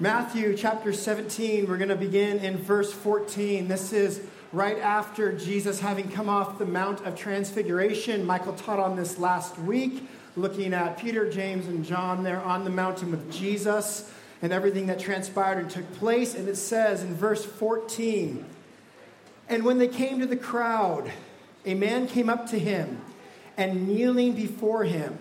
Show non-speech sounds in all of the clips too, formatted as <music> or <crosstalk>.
Matthew chapter 17, we're going to begin in verse 14. This is right after Jesus having come off the Mount of Transfiguration. Michael taught on this last week, looking at Peter, James, and John there on the mountain with Jesus and everything that transpired and took place. And it says in verse 14, And when they came to the crowd, a man came up to him and kneeling before him,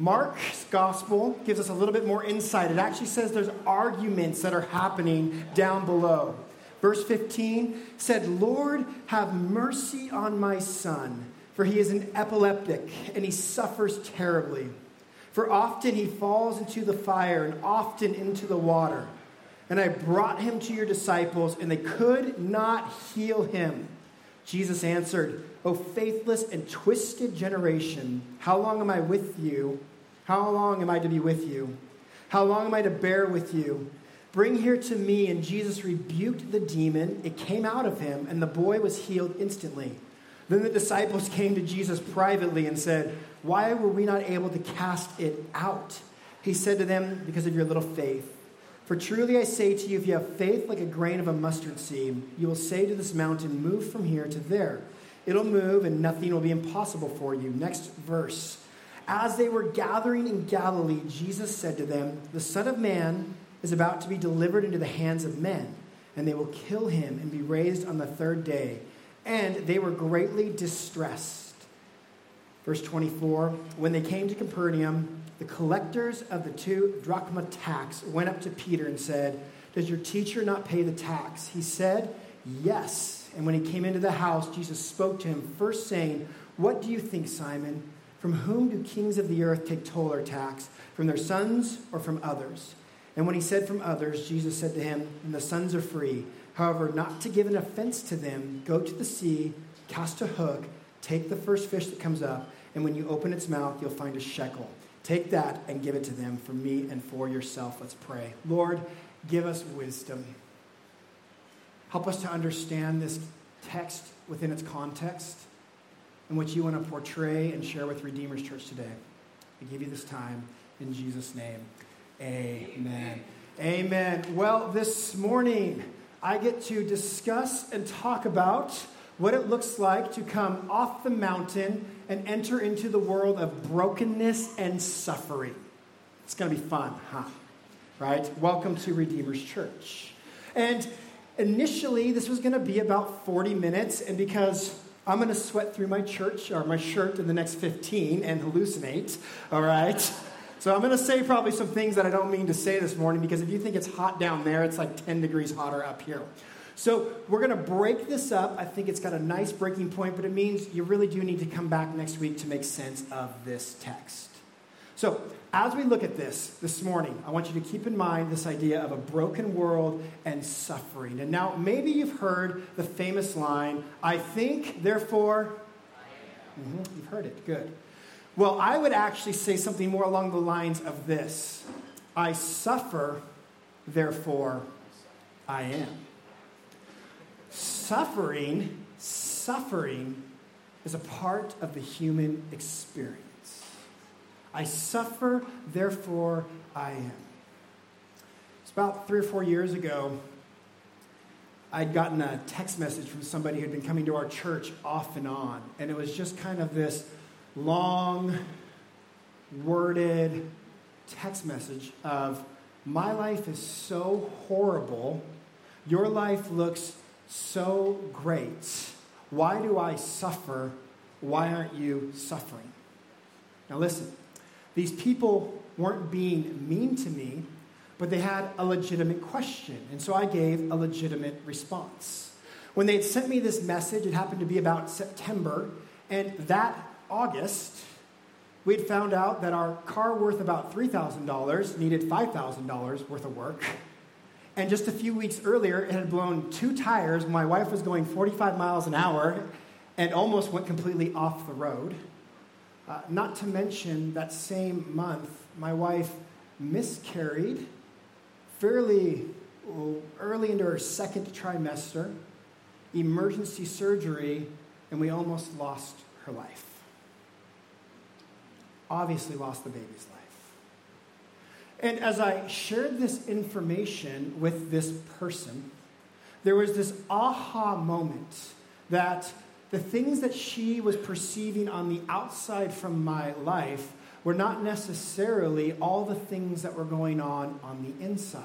Mark's gospel gives us a little bit more insight. It actually says there's arguments that are happening down below. Verse 15 said, Lord, have mercy on my son, for he is an epileptic and he suffers terribly. For often he falls into the fire and often into the water. And I brought him to your disciples, and they could not heal him. Jesus answered, O faithless and twisted generation, how long am I with you? How long am I to be with you? How long am I to bear with you? Bring here to me. And Jesus rebuked the demon. It came out of him, and the boy was healed instantly. Then the disciples came to Jesus privately and said, Why were we not able to cast it out? He said to them, Because of your little faith. For truly I say to you, if you have faith like a grain of a mustard seed, you will say to this mountain, Move from here to there. It'll move, and nothing will be impossible for you. Next verse. As they were gathering in Galilee, Jesus said to them, The Son of Man is about to be delivered into the hands of men, and they will kill him and be raised on the third day. And they were greatly distressed. Verse 24 When they came to Capernaum, the collectors of the two drachma tax went up to Peter and said, Does your teacher not pay the tax? He said, Yes. And when he came into the house, Jesus spoke to him, first saying, What do you think, Simon? From whom do kings of the earth take toll or tax? From their sons or from others? And when he said from others, Jesus said to him, And the sons are free. However, not to give an offense to them, go to the sea, cast a hook, take the first fish that comes up, and when you open its mouth, you'll find a shekel. Take that and give it to them for me and for yourself. Let's pray. Lord, give us wisdom. Help us to understand this text within its context and what you want to portray and share with Redeemer's Church today. I give you this time in Jesus' name. Amen. Amen. Well, this morning I get to discuss and talk about what it looks like to come off the mountain and enter into the world of brokenness and suffering. It's going to be fun, huh? Right? Welcome to Redeemer's Church. And initially, this was going to be about 40 minutes, and because I'm going to sweat through my church or my shirt in the next 15 and hallucinate, all right? So I'm going to say probably some things that I don't mean to say this morning because if you think it's hot down there, it's like 10 degrees hotter up here. So we're going to break this up. I think it's got a nice breaking point, but it means you really do need to come back next week to make sense of this text. So, as we look at this this morning, I want you to keep in mind this idea of a broken world and suffering. And now, maybe you've heard the famous line, I think, therefore. Mm-hmm, you've heard it, good. Well, I would actually say something more along the lines of this I suffer, therefore I am. Suffering, suffering is a part of the human experience. I suffer, therefore I am. It's about three or four years ago. I'd gotten a text message from somebody who'd been coming to our church off and on. And it was just kind of this long, worded text message of, My life is so horrible. Your life looks so great. Why do I suffer? Why aren't you suffering? Now, listen, these people weren't being mean to me, but they had a legitimate question. And so I gave a legitimate response. When they had sent me this message, it happened to be about September, and that August, we had found out that our car worth about $3,000 needed $5,000 worth of work. And just a few weeks earlier, it had blown two tires. My wife was going 45 miles an hour and almost went completely off the road. Uh, not to mention that same month, my wife miscarried fairly early into her second trimester, emergency surgery, and we almost lost her life. Obviously, lost the baby's life. And as I shared this information with this person, there was this aha moment that the things that she was perceiving on the outside from my life were not necessarily all the things that were going on on the inside.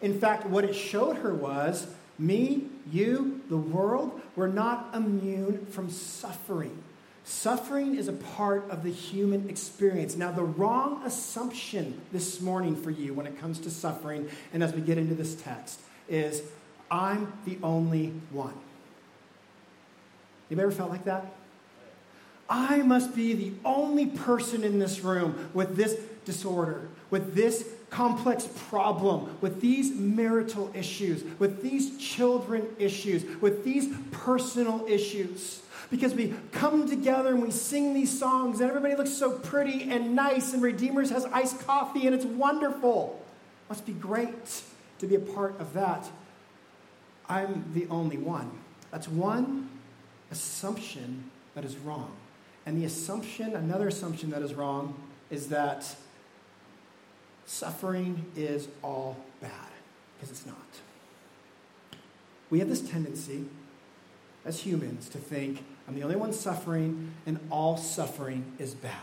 In fact, what it showed her was me, you, the world, were not immune from suffering. Suffering is a part of the human experience. Now, the wrong assumption this morning for you when it comes to suffering, and as we get into this text, is I'm the only one. You ever felt like that? I must be the only person in this room with this disorder, with this complex problem, with these marital issues, with these children issues, with these personal issues. Because we come together and we sing these songs, and everybody looks so pretty and nice, and Redeemers has iced coffee, and it's wonderful. It must be great to be a part of that. I'm the only one. That's one assumption that is wrong. And the assumption, another assumption that is wrong, is that suffering is all bad, because it's not. We have this tendency as humans to think, I'm the only one suffering, and all suffering is bad.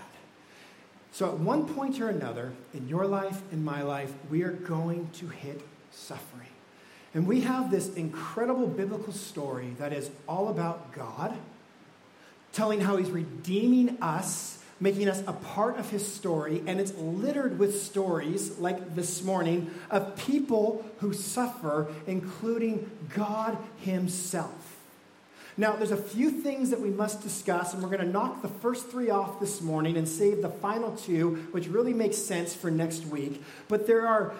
So, at one point or another, in your life, in my life, we are going to hit suffering. And we have this incredible biblical story that is all about God telling how he's redeeming us, making us a part of his story, and it's littered with stories like this morning of people who suffer, including God himself. Now, there's a few things that we must discuss, and we're going to knock the first three off this morning and save the final two, which really makes sense for next week. But there are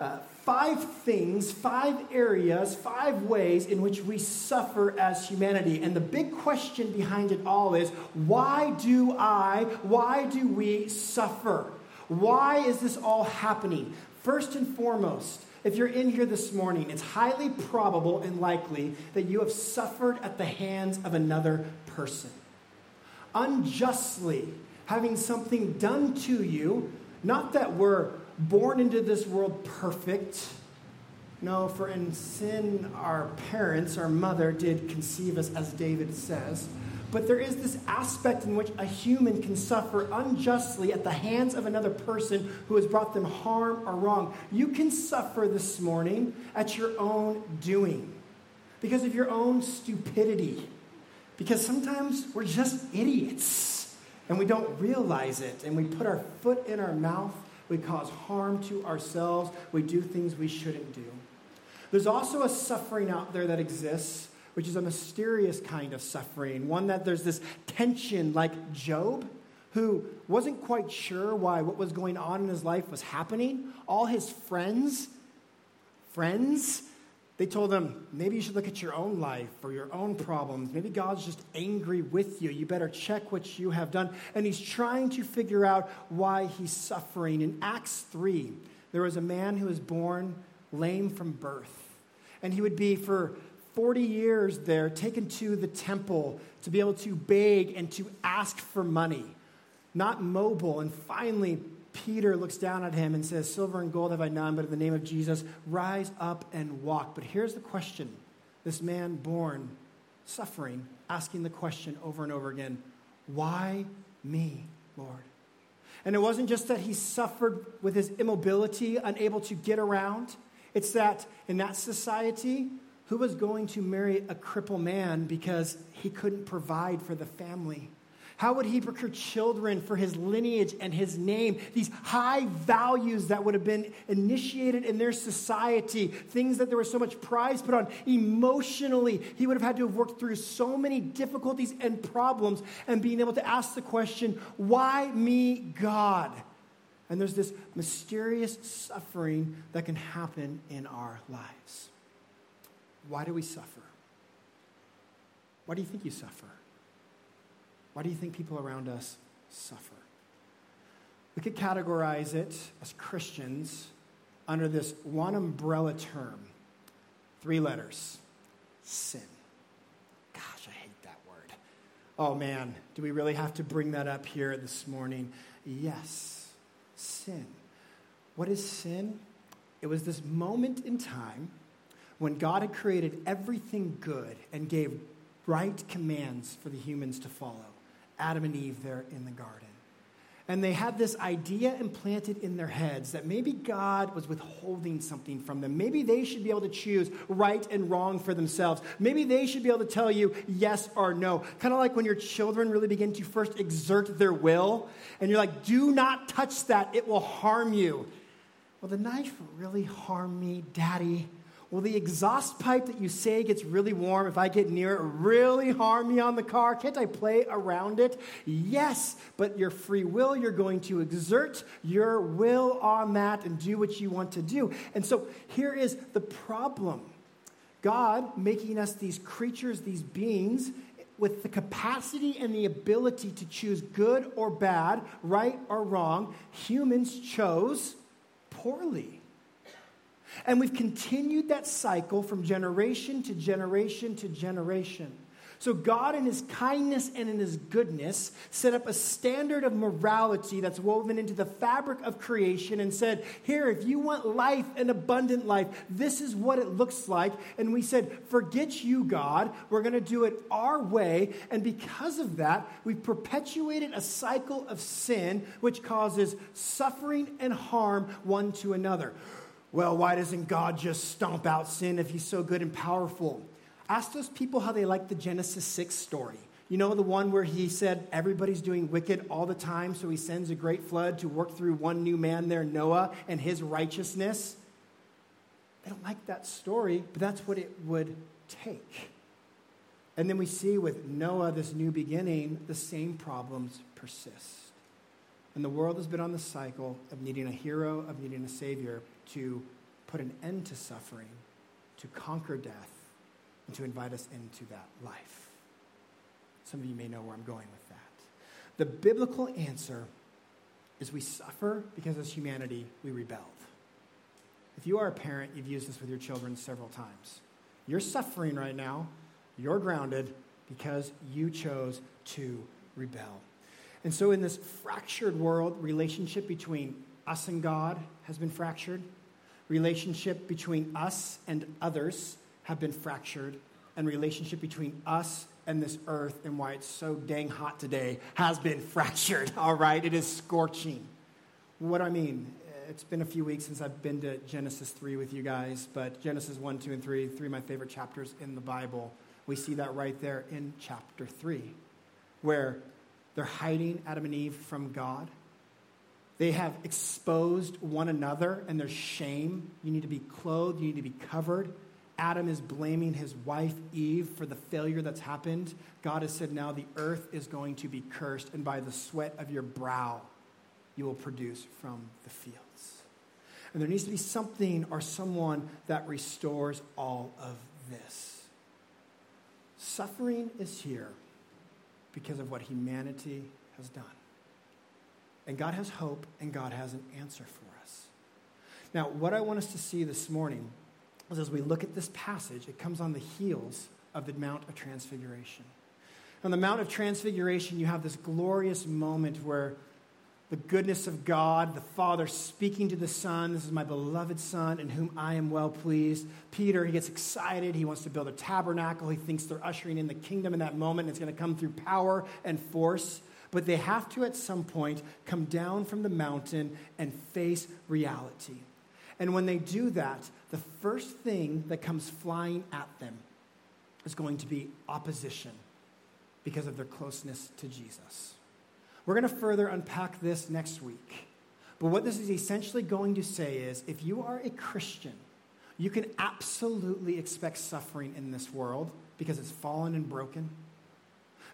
uh, five things, five areas, five ways in which we suffer as humanity. And the big question behind it all is why do I, why do we suffer? Why is this all happening? First and foremost, if you're in here this morning, it's highly probable and likely that you have suffered at the hands of another person. Unjustly having something done to you, not that we're born into this world perfect. No, for in sin, our parents, our mother, did conceive us, as David says. But there is this aspect in which a human can suffer unjustly at the hands of another person who has brought them harm or wrong. You can suffer this morning at your own doing because of your own stupidity. Because sometimes we're just idiots and we don't realize it and we put our foot in our mouth we cause harm to ourselves. We do things we shouldn't do. There's also a suffering out there that exists, which is a mysterious kind of suffering, one that there's this tension, like Job, who wasn't quite sure why what was going on in his life was happening. All his friends, friends, they told him, maybe you should look at your own life or your own problems. Maybe God's just angry with you. You better check what you have done. And he's trying to figure out why he's suffering. In Acts 3, there was a man who was born lame from birth. And he would be, for 40 years there, taken to the temple to be able to beg and to ask for money, not mobile. And finally, Peter looks down at him and says, Silver and gold have I none, but in the name of Jesus, rise up and walk. But here's the question this man born, suffering, asking the question over and over again Why me, Lord? And it wasn't just that he suffered with his immobility, unable to get around. It's that in that society, who was going to marry a crippled man because he couldn't provide for the family? How would he procure children for his lineage and his name? These high values that would have been initiated in their society, things that there was so much prize put on. Emotionally, he would have had to have worked through so many difficulties and problems and being able to ask the question, Why me, God? And there's this mysterious suffering that can happen in our lives. Why do we suffer? Why do you think you suffer? Why do you think people around us suffer? We could categorize it as Christians under this one umbrella term three letters sin. Gosh, I hate that word. Oh man, do we really have to bring that up here this morning? Yes, sin. What is sin? It was this moment in time when God had created everything good and gave right commands for the humans to follow. Adam and Eve there in the garden. And they had this idea implanted in their heads that maybe God was withholding something from them. Maybe they should be able to choose right and wrong for themselves. Maybe they should be able to tell you yes or no. Kind of like when your children really begin to first exert their will, and you're like, do not touch that, it will harm you. Well, the knife really harm me, Daddy. Will the exhaust pipe that you say gets really warm if I get near it really harm me on the car? Can't I play around it? Yes, but your free will, you're going to exert your will on that and do what you want to do. And so here is the problem God making us these creatures, these beings, with the capacity and the ability to choose good or bad, right or wrong, humans chose poorly. And we've continued that cycle from generation to generation to generation. So, God, in His kindness and in His goodness, set up a standard of morality that's woven into the fabric of creation and said, Here, if you want life and abundant life, this is what it looks like. And we said, Forget you, God. We're going to do it our way. And because of that, we've perpetuated a cycle of sin which causes suffering and harm one to another. Well, why doesn't God just stomp out sin if he's so good and powerful? Ask those people how they like the Genesis 6 story. You know, the one where he said everybody's doing wicked all the time, so he sends a great flood to work through one new man there, Noah, and his righteousness? They don't like that story, but that's what it would take. And then we see with Noah, this new beginning, the same problems persist. And the world has been on the cycle of needing a hero, of needing a savior to put an end to suffering, to conquer death, and to invite us into that life. Some of you may know where I'm going with that. The biblical answer is we suffer because as humanity, we rebelled. If you are a parent, you've used this with your children several times. You're suffering right now, you're grounded because you chose to rebel. And so, in this fractured world, relationship between us and God has been fractured. Relationship between us and others have been fractured. And relationship between us and this earth and why it's so dang hot today has been <laughs> fractured. All right, it is scorching. What do I mean, it's been a few weeks since I've been to Genesis 3 with you guys, but Genesis 1, 2, and 3, three of my favorite chapters in the Bible. We see that right there in chapter 3, where they're hiding Adam and Eve from God. They have exposed one another and their shame. You need to be clothed, you need to be covered. Adam is blaming his wife Eve for the failure that's happened. God has said, Now the earth is going to be cursed, and by the sweat of your brow you will produce from the fields. And there needs to be something or someone that restores all of this. Suffering is here because of what humanity has done. And God has hope, and God has an answer for us. Now, what I want us to see this morning is as we look at this passage, it comes on the heels of the Mount of Transfiguration. On the Mount of Transfiguration, you have this glorious moment where the goodness of God, the Father speaking to the Son. This is my beloved Son in whom I am well pleased. Peter, he gets excited. He wants to build a tabernacle. He thinks they're ushering in the kingdom in that moment. and It's going to come through power and force. But they have to, at some point, come down from the mountain and face reality. And when they do that, the first thing that comes flying at them is going to be opposition because of their closeness to Jesus. We're going to further unpack this next week. But what this is essentially going to say is if you are a Christian, you can absolutely expect suffering in this world because it's fallen and broken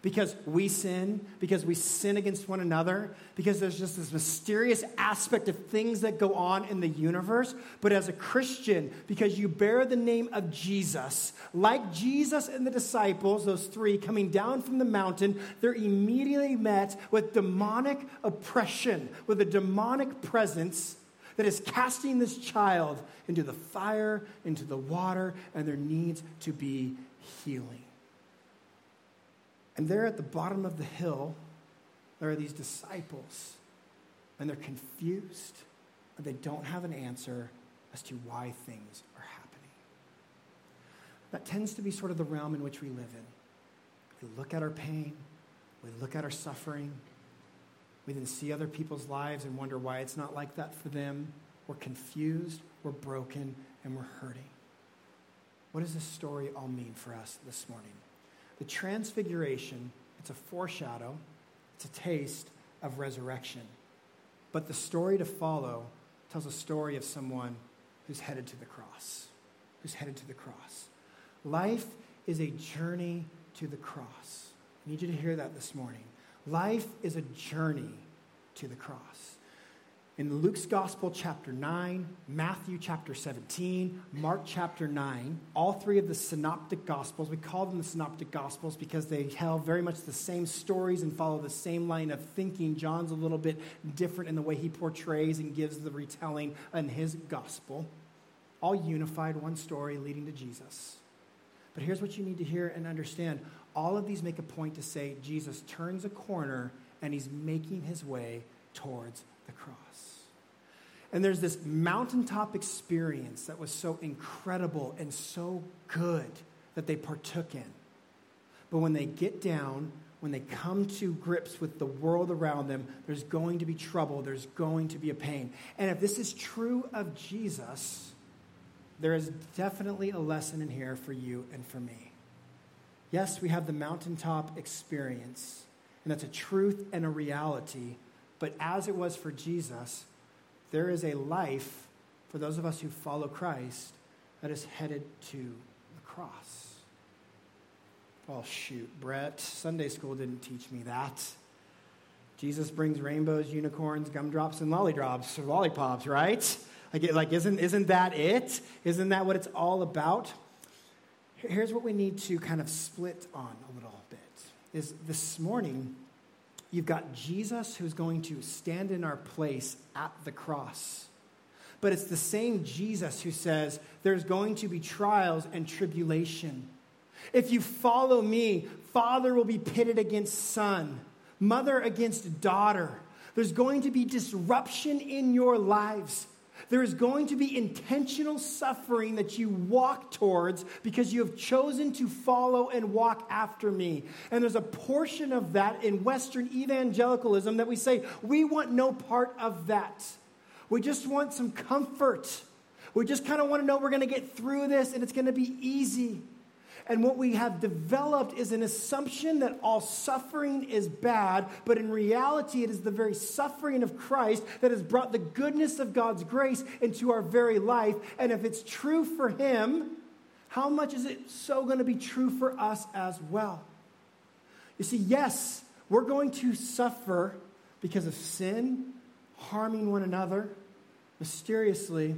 because we sin, because we sin against one another, because there's just this mysterious aspect of things that go on in the universe. But as a Christian, because you bear the name of Jesus, like Jesus and the disciples, those three coming down from the mountain, they're immediately met with demonic oppression, with a demonic presence that is casting this child into the fire, into the water, and there needs to be healing. And there at the bottom of the hill, there are these disciples, and they're confused, and they don't have an answer as to why things are happening. That tends to be sort of the realm in which we live in. We look at our pain, we look at our suffering, we then see other people's lives and wonder why it's not like that for them. We're confused, we're broken, and we're hurting. What does this story all mean for us this morning? The transfiguration, it's a foreshadow, it's a taste of resurrection. But the story to follow tells a story of someone who's headed to the cross. Who's headed to the cross. Life is a journey to the cross. I need you to hear that this morning. Life is a journey to the cross in Luke's Gospel, chapter 9, Matthew, chapter 17, Mark, chapter 9, all three of the synoptic Gospels, we call them the synoptic Gospels because they tell very much the same stories and follow the same line of thinking. John's a little bit different in the way he portrays and gives the retelling in his Gospel. All unified, one story leading to Jesus. But here's what you need to hear and understand all of these make a point to say Jesus turns a corner and he's making his way towards the cross. And there's this mountaintop experience that was so incredible and so good that they partook in. But when they get down, when they come to grips with the world around them, there's going to be trouble, there's going to be a pain. And if this is true of Jesus, there is definitely a lesson in here for you and for me. Yes, we have the mountaintop experience, and that's a truth and a reality. But as it was for Jesus, there is a life for those of us who follow Christ that is headed to the cross. Oh, shoot, Brett, Sunday school didn't teach me that. Jesus brings rainbows, unicorns, gumdrops, and lollipops, lollipops, right? Like, like isn't, isn't that it? Isn't that what it's all about? Here's what we need to kind of split on a little bit. Is this morning, You've got Jesus who's going to stand in our place at the cross. But it's the same Jesus who says there's going to be trials and tribulation. If you follow me, father will be pitted against son, mother against daughter. There's going to be disruption in your lives. There is going to be intentional suffering that you walk towards because you have chosen to follow and walk after me. And there's a portion of that in Western evangelicalism that we say, we want no part of that. We just want some comfort. We just kind of want to know we're going to get through this and it's going to be easy. And what we have developed is an assumption that all suffering is bad, but in reality, it is the very suffering of Christ that has brought the goodness of God's grace into our very life. And if it's true for Him, how much is it so going to be true for us as well? You see, yes, we're going to suffer because of sin, harming one another mysteriously,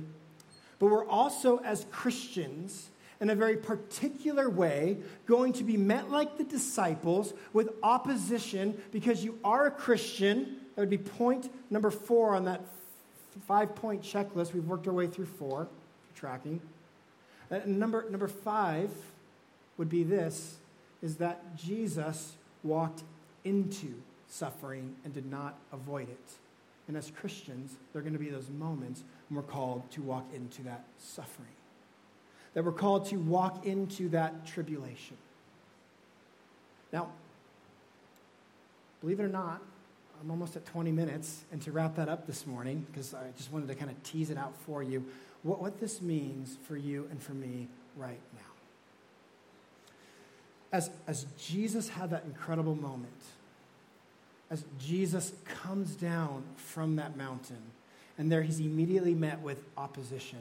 but we're also, as Christians, in a very particular way, going to be met like the disciples with opposition because you are a Christian. That would be point number four on that five point checklist. We've worked our way through four, tracking. Uh, number, number five would be this is that Jesus walked into suffering and did not avoid it. And as Christians, there are going to be those moments when we're called to walk into that suffering that we're called to walk into that tribulation. Now, believe it or not, I'm almost at 20 minutes, and to wrap that up this morning, because I just wanted to kind of tease it out for you, what, what this means for you and for me right now. As, as Jesus had that incredible moment, as Jesus comes down from that mountain, and there he's immediately met with opposition,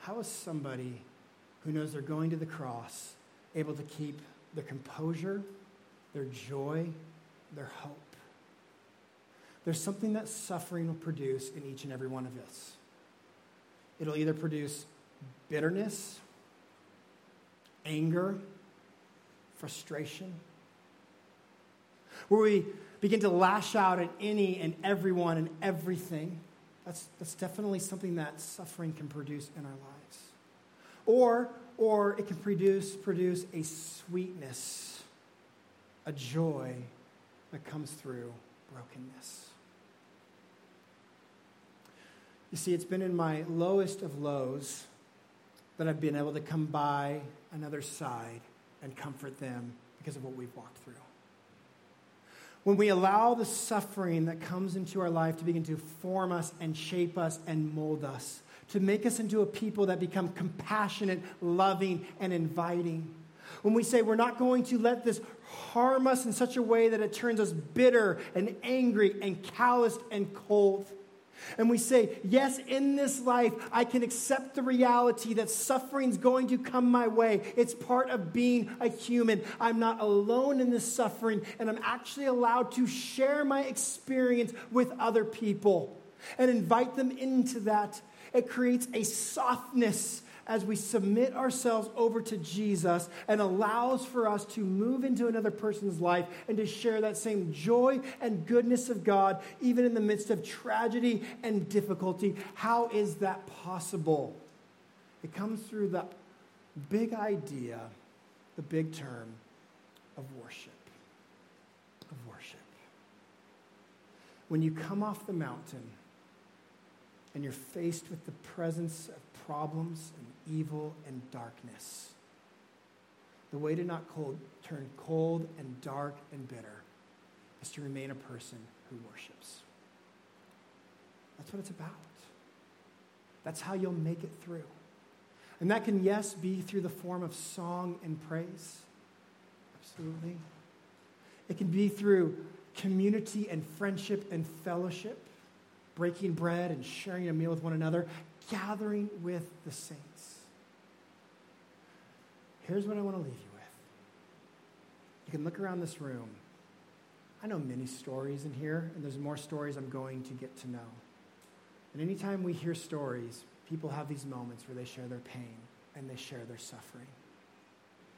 how is somebody who knows they're going to the cross, able to keep their composure, their joy, their hope. There's something that suffering will produce in each and every one of us. It'll either produce bitterness, anger, frustration, where we begin to lash out at any and everyone and everything. That's, that's definitely something that suffering can produce in our lives. Or, or it can produce, produce a sweetness, a joy that comes through brokenness. You see, it's been in my lowest of lows that I've been able to come by another side and comfort them because of what we've walked through. When we allow the suffering that comes into our life to begin to form us and shape us and mold us, to make us into a people that become compassionate, loving, and inviting. When we say we're not going to let this harm us in such a way that it turns us bitter and angry and calloused and cold. And we say, yes, in this life, I can accept the reality that suffering's going to come my way. It's part of being a human. I'm not alone in this suffering, and I'm actually allowed to share my experience with other people and invite them into that. It creates a softness as we submit ourselves over to Jesus and allows for us to move into another person's life and to share that same joy and goodness of God, even in the midst of tragedy and difficulty. How is that possible? It comes through the big idea, the big term of worship. Of worship. When you come off the mountain and you're faced with the presence of problems and evil and darkness. The way to not cold, turn cold and dark and bitter is to remain a person who worships. That's what it's about. That's how you'll make it through. And that can, yes, be through the form of song and praise. Absolutely. It can be through community and friendship and fellowship, breaking bread and sharing a meal with one another, gathering with the saints. Here's what I want to leave you with. You can look around this room. I know many stories in here, and there's more stories I'm going to get to know. And anytime we hear stories, people have these moments where they share their pain and they share their suffering.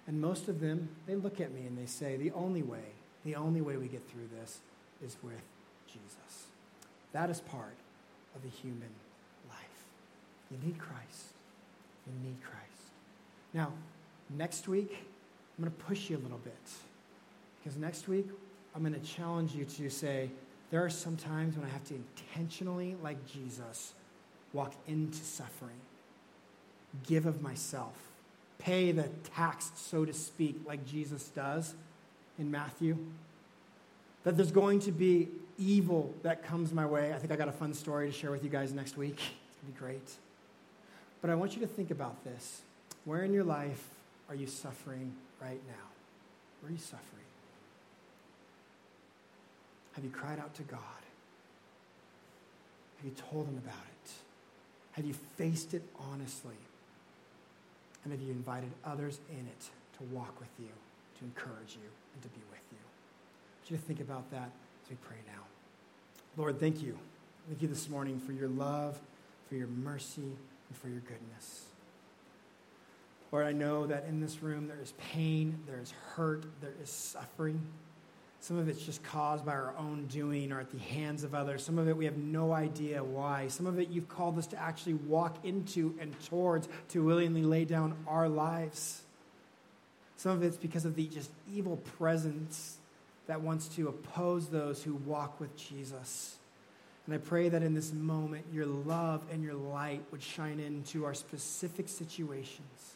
And most of them, they look at me and they say, the only way, the only way we get through this is with Jesus. That is part of the human life. You need Christ. You need Christ. Now, Next week, I'm going to push you a little bit. Because next week, I'm going to challenge you to say, there are some times when I have to intentionally, like Jesus, walk into suffering, give of myself, pay the tax, so to speak, like Jesus does in Matthew. That there's going to be evil that comes my way. I think I got a fun story to share with you guys next week. It's going to be great. But I want you to think about this. Where in your life are you suffering right now? Where are you suffering? Have you cried out to God? Have you told Him about it? Have you faced it honestly? And have you invited others in it to walk with you, to encourage you, and to be with you? You to think about that as we pray now. Lord, thank you. Thank you this morning for your love, for your mercy, and for your goodness. Lord, I know that in this room there is pain, there is hurt, there is suffering. Some of it's just caused by our own doing or at the hands of others. Some of it we have no idea why. Some of it you've called us to actually walk into and towards to willingly lay down our lives. Some of it's because of the just evil presence that wants to oppose those who walk with Jesus. And I pray that in this moment, your love and your light would shine into our specific situations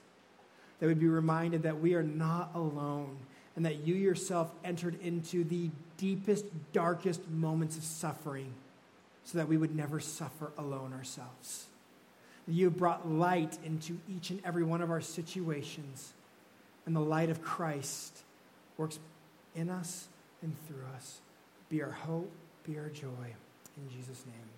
that we'd be reminded that we are not alone and that you yourself entered into the deepest, darkest moments of suffering so that we would never suffer alone ourselves. You have brought light into each and every one of our situations, and the light of Christ works in us and through us. Be our hope, be our joy. In Jesus' name.